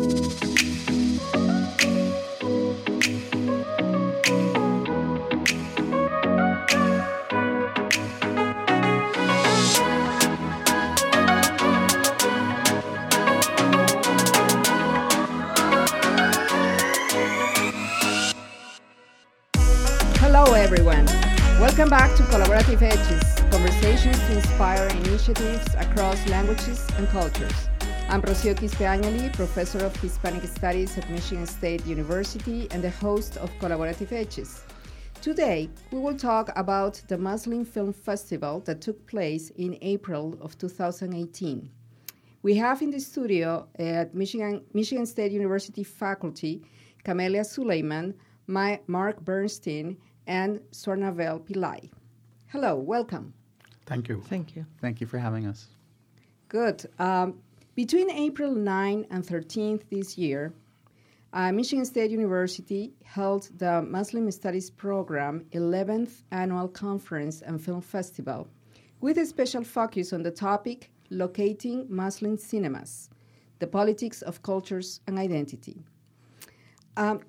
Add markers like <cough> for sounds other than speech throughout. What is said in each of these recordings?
Hello, everyone. Welcome back to Collaborative Edges, conversations to inspire initiatives across languages and cultures. I'm Rocio Quispe professor of Hispanic Studies at Michigan State University and the host of Collaborative Edges. Today, we will talk about the Muslim Film Festival that took place in April of 2018. We have in the studio at Michigan, Michigan State University faculty Camelia Suleiman, my, Marc Bernstein, and Swarnavel Pillai. Hello, welcome. Thank you. Thank you. Thank you for having us. Good. Um, between April 9 and 13th this year, uh, Michigan State University held the Muslim Studies Program 11th Annual Conference and Film Festival with a special focus on the topic Locating Muslim Cinemas The Politics of Cultures and Identity. Um,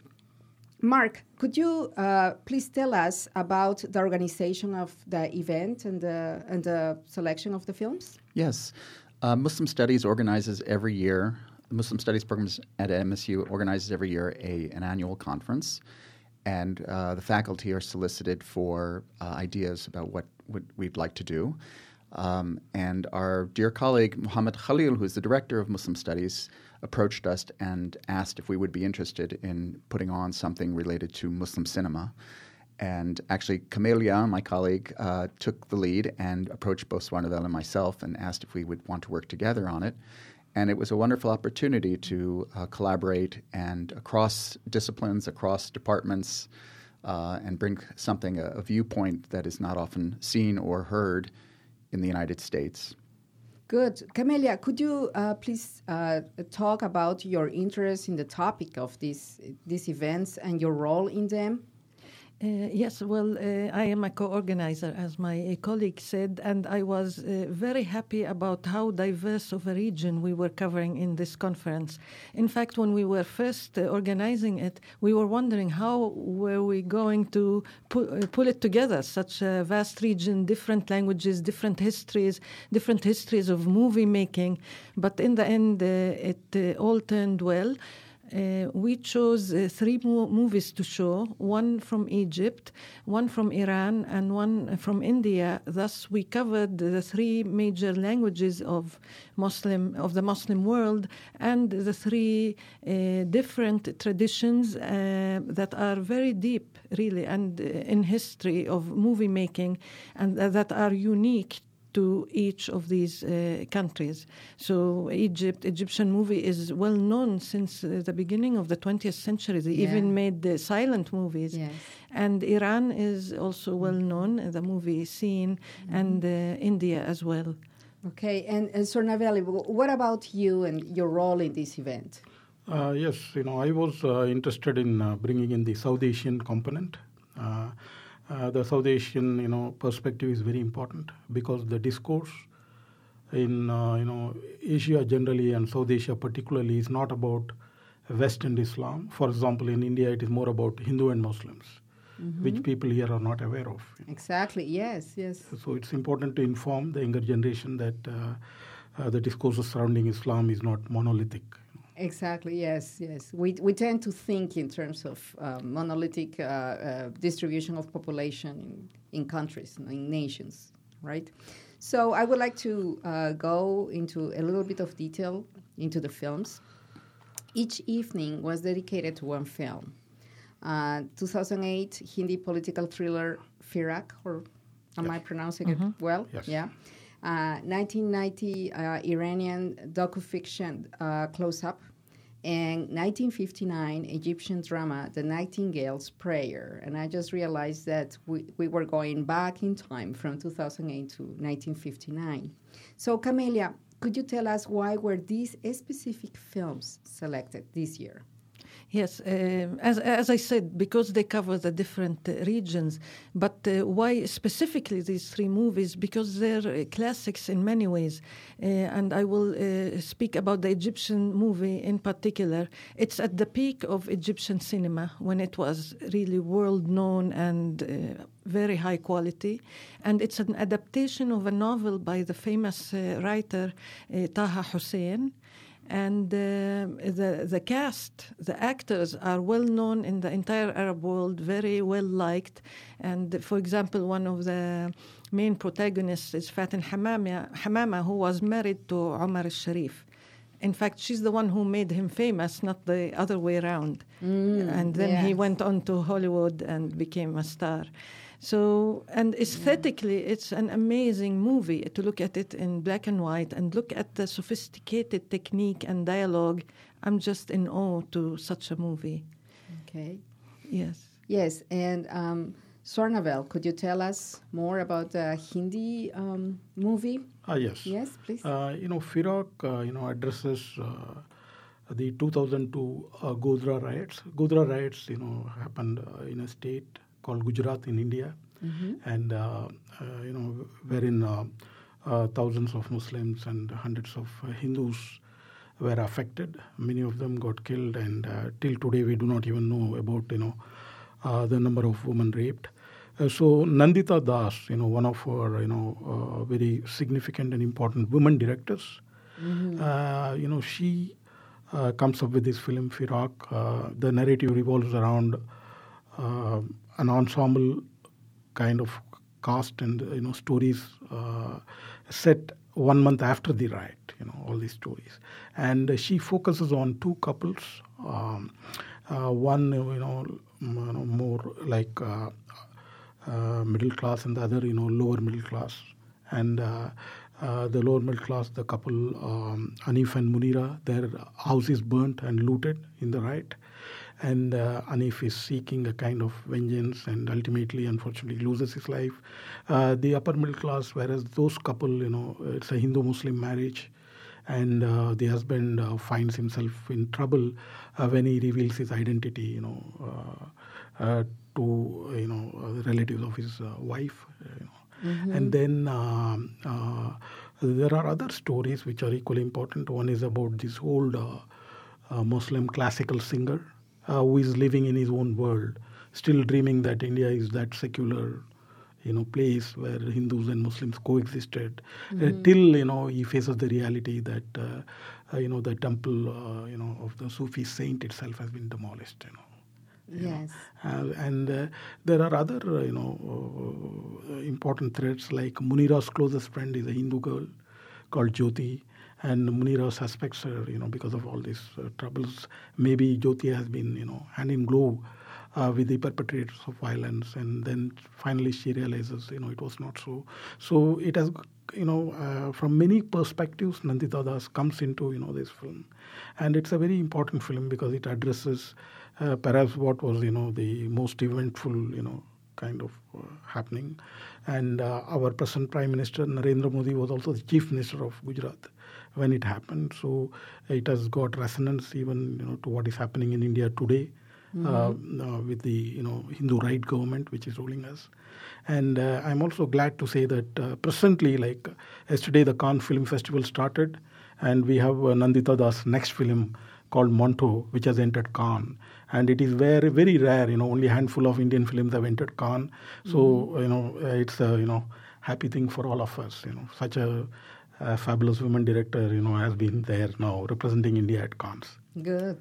Marc, could you uh, please tell us about the organization of the event and the, and the selection of the films? Yes. Uh, Muslim Studies organizes every year, the Muslim Studies programs at MSU organizes every year a, an annual conference. And uh, the faculty are solicited for uh, ideas about what, what we'd like to do. Um, and our dear colleague, Muhammad Khalil, who's the director of Muslim Studies, approached us and asked if we would be interested in putting on something related to Muslim cinema. And actually, Camelia, my colleague, uh, took the lead and approached both Swarnavel and myself and asked if we would want to work together on it. And it was a wonderful opportunity to uh, collaborate and across disciplines, across departments, uh, and bring something, a, a viewpoint that is not often seen or heard in the United States. Good. Camelia, could you uh, please uh, talk about your interest in the topic of these, these events and your role in them? Uh, yes, well, uh, I am a co-organizer, as my colleague said, and I was uh, very happy about how diverse of a region we were covering in this conference. In fact, when we were first uh, organizing it, we were wondering how were we going to pu- uh, pull it together, such a vast region, different languages, different histories, different histories of movie making. But in the end, uh, it all turned well. Uh, we chose uh, three mo- movies to show one from Egypt, one from Iran, and one from India. Thus, we covered the three major languages of Muslim of the Muslim world and the three uh, different traditions uh, that are very deep, really, and uh, in history of movie making, and that are unique to each of these uh, countries. So Egypt, Egyptian movie is well known since uh, the beginning of the 20th century. They yeah. even made the silent movies. Yes. And Iran is also well known, the movie scene, mm-hmm. and uh, India as well. Okay, and, and Sornavelli, what about you and your role in this event? Uh, yes, you know, I was uh, interested in uh, bringing in the South Asian component. Uh, the South Asian, you know, perspective is very important because the discourse in, uh, you know, Asia generally and South Asia particularly is not about Western Islam. For example, in India, it is more about Hindu and Muslims, mm-hmm. which people here are not aware of. Exactly. Yes. Yes. So it's important to inform the younger generation that uh, uh, the discourses surrounding Islam is not monolithic. Exactly. Yes. Yes. We we tend to think in terms of uh, monolithic uh, uh, distribution of population in, in countries, in nations, right? So I would like to uh, go into a little bit of detail into the films. Each evening was dedicated to one film. Uh, 2008 Hindi political thriller Firaaq, or am yes. I pronouncing mm-hmm. it well? Yes. Yeah. 1990 uh, uh, Iranian docufiction uh, Close Up, and 1959 Egyptian drama The Nightingale's Prayer. And I just realized that we, we were going back in time from 2008 to 1959. So, Camelia, could you tell us why were these specific films selected this year? Yes, um, as, as I said, because they cover the different uh, regions. But uh, why specifically these three movies? Because they're uh, classics in many ways. Uh, and I will uh, speak about the Egyptian movie in particular. It's at the peak of Egyptian cinema when it was really world known and very high quality. And it's an adaptation of a novel by the famous writer Taha Hussein and uh, the the cast, the actors are well known in the entire Arab world, very well liked. And for example, one of the main protagonists is Faten Hamama, Hamama who was married to Omar al-Sharif. In fact, she's the one who made him famous, not the other way around. Mm, and then yes. he went on to Hollywood and became a star. So, and aesthetically, yeah. it's an amazing movie to look at it in black and white and look at the sophisticated technique and dialogue. I'm just in awe to such a movie. Okay. Yes. Yes, and um, Swarnavel, could you tell us more about the Hindi um, movie? Ah, yes. Yes, please. Uh, you know, Firaaq, uh, you know, addresses uh, the 2002 uh, Godhra riots. Godhra riots, you know, happened uh, in a state called Gujarat in India, mm-hmm. and uh, uh, you know wherein uh, thousands of Muslims and hundreds of Hindus were affected. Many of them got killed, and till today we do not even know about you know the number of women raped. Uh, so Nandita Das, you know, one of our, you know, uh, very significant and important women directors, mm-hmm. uh, you know, she comes up with this film Firaaq. the narrative revolves around an ensemble kind of cast and you know stories uh, set one month after the riot. You know all these stories, and she focuses on two couples. Um, uh, one you know, know more like uh, uh, middle class, and the other you know lower middle class, and. Uh, the lower middle class, the couple um, Hanif and Munira, their house is burnt and looted in the riot, and Hanif is seeking a kind of vengeance and ultimately, unfortunately, loses his life. The upper middle class, whereas those couple, you know, it's a Hindu Muslim marriage, and uh, the husband uh, finds himself in trouble uh, when he reveals his identity, you know, uh, to you know relatives of his wife. You know. mm-hmm. And then um, there are other stories which are equally important. One is about this old Muslim classical singer uh, who is living in his own world, still dreaming that India is that secular, you know, place where Hindus and Muslims coexisted, mm-hmm. uh, till you know he faces the reality that uh, uh you know the temple, uh, you know, of the Sufi saint itself has been demolished. You know. Yes. Uh, and uh, there are other, uh, you know, important threads like Munira's closest friend is a Hindu girl called Jyoti, and Munira suspects her, you know, because of all these uh, troubles. Maybe Jyoti has been, you know, hand in glove uh, with the perpetrators of violence, and then finally she realizes, you know, it was not so. So it has, you know, uh, from many perspectives, Nandita Das comes into, you know, this film, and it's a very important film because it addresses uh, perhaps what was, you know, the most eventful, you know, kind of uh, happening. And uh, our present Prime Minister Narendra Modi was also the Chief Minister of Gujarat when it happened. So it has got resonance even you know to what is happening in India today. Mm-hmm. Uh, uh, with the you know Hindu right government which is ruling us, and uh, I'm also glad to say that uh, presently, like yesterday, the Cannes Film Festival started, and we have uh, Nandita Das' next film called Manto, which has entered Cannes, and it is very very rare. You know, only a handful of Indian films have entered Cannes, so mm-hmm. you know it's a you know happy thing for all of us. You know, such a a fabulous woman director, you know, has been there now representing India at Cannes. Good.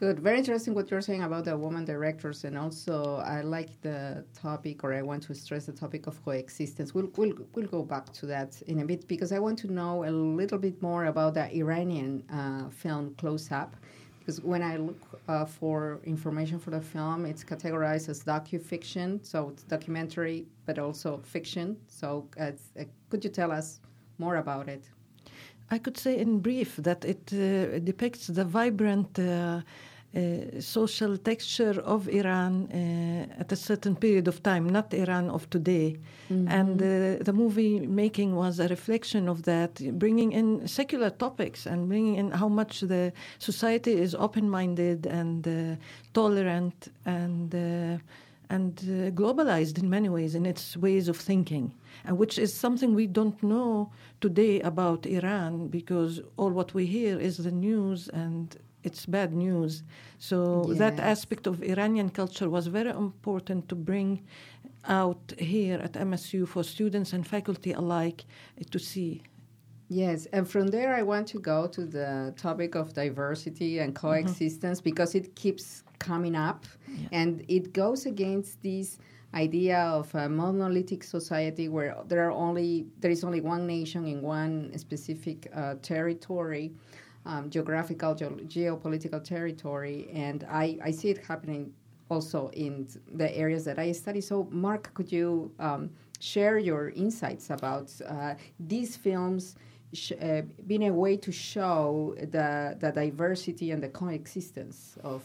Good. Very interesting what you're saying about the woman directors, and also I like the topic, or I want to stress the topic of coexistence. We'll we'll, we'll go back to that in a bit because I want to know a little bit more about the Iranian uh, film Close Up. Because when I look uh, for information for the film, it's categorized as docu-fiction, so it's documentary, but also fiction. So, uh, could you tell us more about it? I could say in brief that it uh, depicts the vibrant uh, uh, social texture of Iran uh, at a certain period of time, not Iran of today. Mm-hmm. And uh, the movie making was a reflection of that, bringing in secular topics and bringing in how much the society is open minded and uh, tolerant and. Uh, and uh, globalized in many ways in its ways of thinking, and which is something we don't know today about Iran because all what we hear is the news and it's bad news. So yes. that aspect of Iranian culture was very important to bring out here at MSU for students and faculty alike to see. Yes, and from there I want to go to the topic of diversity and mm-hmm. coexistence mm-hmm. because it keeps coming up yeah. and it goes against this idea of a monolithic society where there are only there is only one nation in one specific uh, territory um, geographical, ge- geopolitical territory, and I, I see it happening also in the areas that I study. So, Marc, could you um, share your insights about uh, these films sh- uh, being a way to show the, the diversity and the coexistence of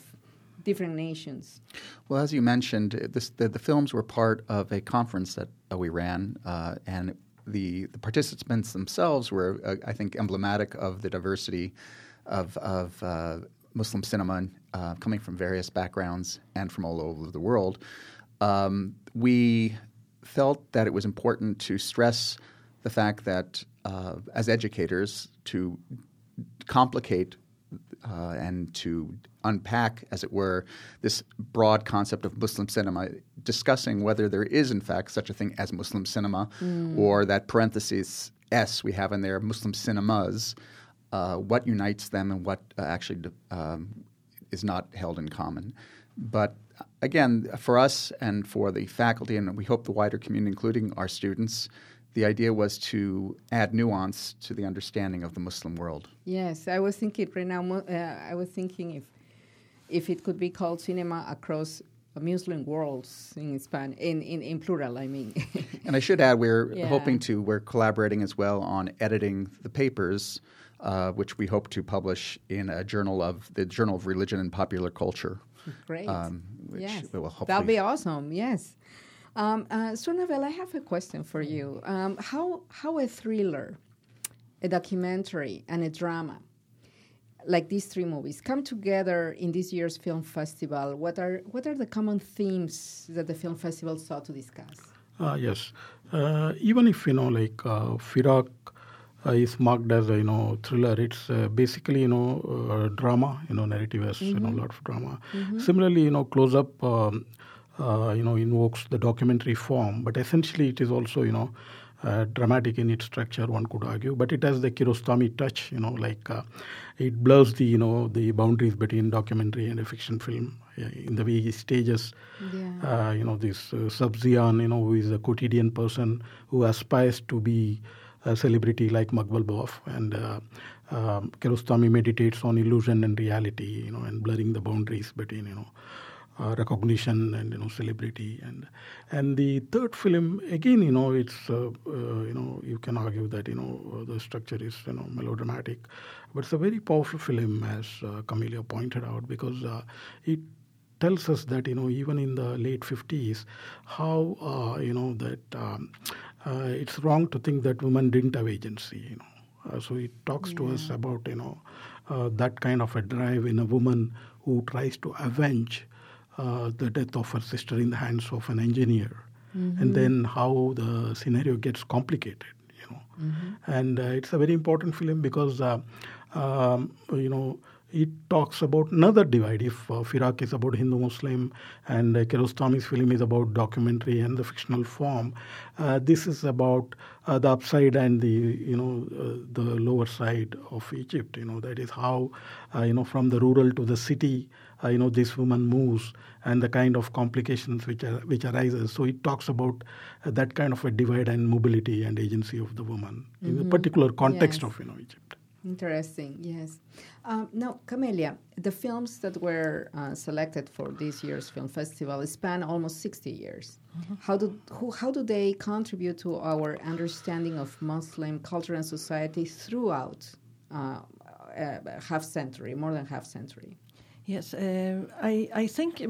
different nations? Well, as you mentioned, this, the, the films were part of a conference that we ran, uh, and the, the participants themselves were, uh, I think, emblematic of the diversity of, of uh, Muslim cinema uh, coming from various backgrounds and from all over the world. Um, we felt that it was important to stress the fact that uh, as educators, to complicate uh, and to unpack, as it were, this broad concept of Muslim cinema, discussing whether there is, in fact, such a thing as Muslim cinema, mm. or that parenthesis S we have in there, Muslim cinemas, uh, what unites them and what uh, actually um, is not held in common. But again, for us and for the faculty, and we hope the wider community, including our students, the idea was to add nuance to the understanding of the Muslim world. Yes, I was thinking right now. Uh, I was thinking if if it could be called cinema across Muslim worlds in Spanish, in, in, in plural, I mean. <laughs> and I should add, we're yeah. hoping to, we're collaborating as well on editing the papers, uh, which we hope to publish in a journal of the Journal of Religion and Popular Culture. Great. Um, yes. That'll be awesome, yes. Um, uh, Swarnavel, I have a question for you. Um, how, how a thriller, a documentary, and a drama, like these three movies, come together in this year's film festival? What are, what are the common themes that the film festival sought to discuss? Uh, yes. Uh, even if, you know, like uh, Firaaq uh, is marked as a you know thriller. It's uh, basically you know uh, drama. You know, narrative has mm-hmm. you know a mm-hmm. lot of drama. Mm-hmm. Similarly, you know, close up. Um, uh, you know, invokes the documentary form, but essentially it is also, you know, uh, dramatic in its structure, one could argue, but it has the Kiarostami touch, you know, like uh, it blurs the, you know, the boundaries between documentary and a fiction film in the way he stages, yeah. uh, you know, this uh, Sabzian, you know, who is a quotidian person who aspires to be a celebrity like Bauff, and uh, um, meditates on illusion and reality, you know, and blurring the boundaries between, you know, uh, recognition and you know celebrity. And and the third film again you know it's uh, uh, you know you can argue that you know the structure is you know melodramatic. But it's a very powerful film as uh, Camelia pointed out because uh, it tells us that you know even in the late 50s how uh, you know that um, it's wrong to think that women didn't have agency you know. So it talks yeah. to us about you know that kind of a drive in a woman who tries to avenge uh, the death of her sister in the hands of an engineer, mm-hmm. and then how the scenario gets complicated. You know, mm-hmm. and uh, it's a very important film because uh, um, you know it talks about another divide. If uh, Firaaq is about Hindu Muslim and uh, Kiarostami's film is about documentary and the fictional form, uh, this is about uh, the upside and the you know uh, the lower side of Egypt. You know that is how uh, you know from the rural to the city uh, you know this woman moves and the kind of complications which are, which arises. So it talks about uh, that kind of a divide and mobility and agency of the woman mm-hmm. in the particular context yes. of you know Egypt. Interesting, yes. Um, now, Camelia, the films that were uh, selected for this year's film festival span almost 60 years. Mm-hmm. How, do, who, how do they contribute to our understanding of Muslim culture and society through uh, half century, more than half century? Yes, uh, I, I think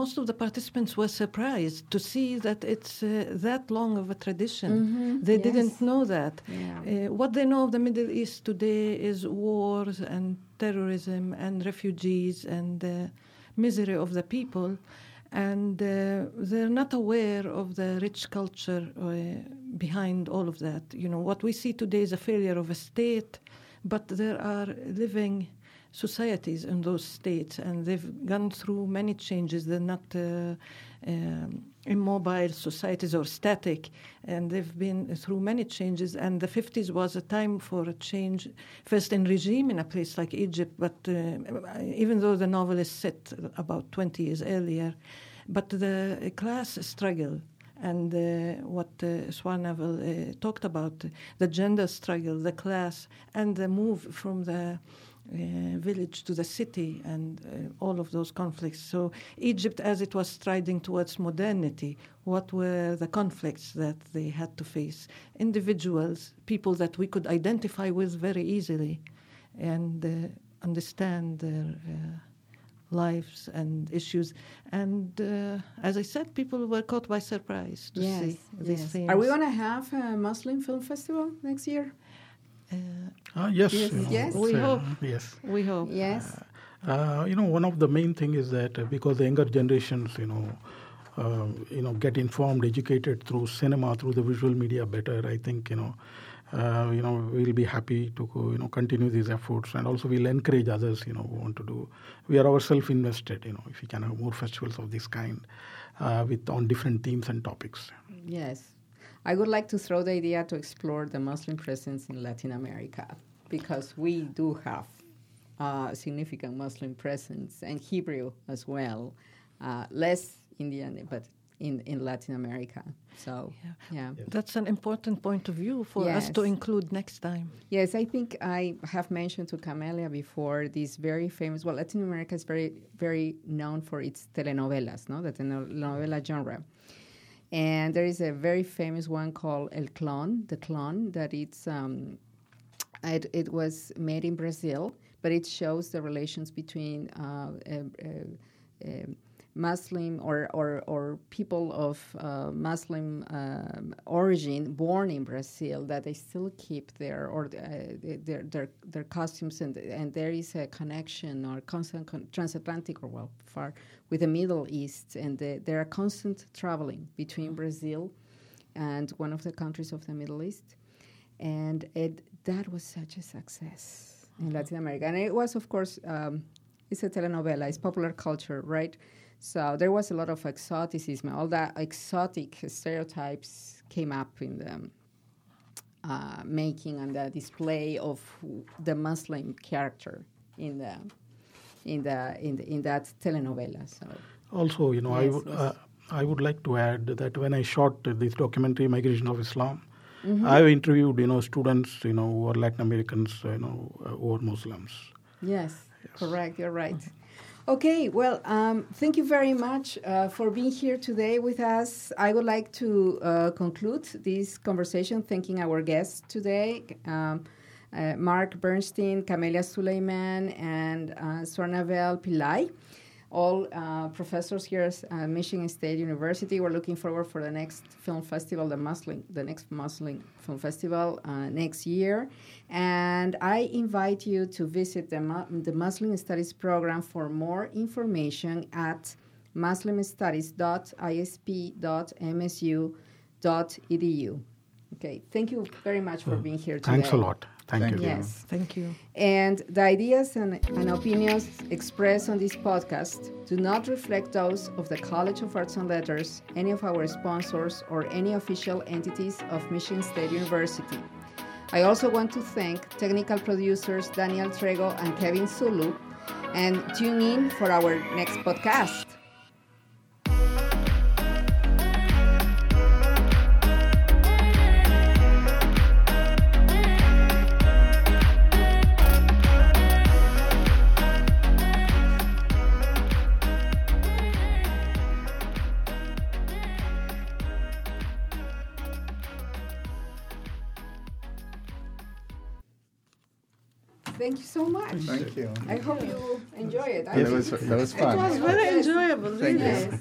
most of the participants were surprised to see that it's uh, that long of a tradition. Mm-hmm, They yes. didn't know that. Yeah. Uh, what they know of the Middle East today is wars and terrorism and refugees and uh, misery of the people. And uh, they're not aware of the rich culture uh, behind all of that. You know, what we see today is a failure of a state, but there are living societies in those states, and they've gone through many changes. They're not uh, um, immobile societies or static, and they've been through many changes. And the 50s was a time for a change, first in regime in a place like Egypt, but uh, even though the novel is set about 20 years earlier, but the class struggle and uh, what uh, Swarnavel uh, talked about, the gender struggle, the class, and the move from the uh, village to the city and uh, all of those conflicts. So, Egypt, as it was striding towards modernity, what were the conflicts that they had to face? Individuals, people that we could identify with very easily and uh, understand their uh, lives and issues. And uh, as I said, people were caught by surprise to yes, see these yes. themes. Are we going to have a Muslim film festival next year? Uh, Uh, yes, Yes, you know, yes. We uh, hope. Yes. we hope. Yes. Uh, you know, one of the main thing is that uh, because the younger generations, you know, uh, you know, get informed, educated through cinema, through the visual media better. I think you know, uh, you know, we'll be happy to you know continue these efforts, and also we'll encourage others, you know, who want to do. We are ourselves invested, you know, if we can have more festivals of this kind, uh, with on different themes and topics. Yes. I would like to throw the idea to explore the Muslim presence in Latin America because we do have uh, significant Muslim presence and Hebrew as well. Uh, less Indian, but in, in Latin America. So, yeah. That's an important point of view for us to include next time. Yes, I think I have mentioned to Camelia before this very famous. Well, Latin America is very, very known for its telenovelas, no, the telenovela genre. And there is a very famous one called El Clon, the Clon, that it's um, it, it was made in Brazil, but it shows the relations between uh, uh, uh, Muslim or, or, or people of uh, Muslim um, origin born in Brazil that they still keep their or uh, their, their their costumes and and there is a connection or constant con- transatlantic or well far with the Middle East and the, there are constant traveling between Brazil and one of the countries of the Middle East. And it that was such a success in Latin America. And it was of course um, it's a telenovela it's popular culture right so there was a lot of exoticism. All that exotic stereotypes came up in the uh, making and the display of the Muslim character in the in the in, the, in that telenovela. So Also, you know, I would uh, I would like to add that when I shot this documentary, Migration of Islam, Mm-hmm. I've interviewed you know students you know who are Latin Americans you know uh, who are Muslims. yes, correct. You're right. Okay, well, um, thank you very much uh, for being here today with us. I would like to uh, conclude this conversation thanking our guests today, um, uh, Marc Bernstein, Camelia Suleiman, and uh, Swarnavel Pillai, all uh, professors here at uh, Michigan State University. We're looking forward for the next film festival, the Muslim, the next Muslim Film Festival uh, next year. And I invite you to visit the, the Muslim Studies program for more information at muslimstudies.isp.msu.edu. Okay, thank you very much for being here today. Thanks a lot. Thank, Thank you. you. Yes. Thank you. And the ideas and, and opinions expressed on this podcast do not reflect those of the College of Arts and Letters, any of our sponsors, or any official entities of Michigan State University. I also want to thank technical producers Daniel Trego and Kevin Sulu, and tune in for our next podcast. Thank you. I hope you enjoy it. I That did. was that was fun. It was very enjoyable, Thank you. Yes.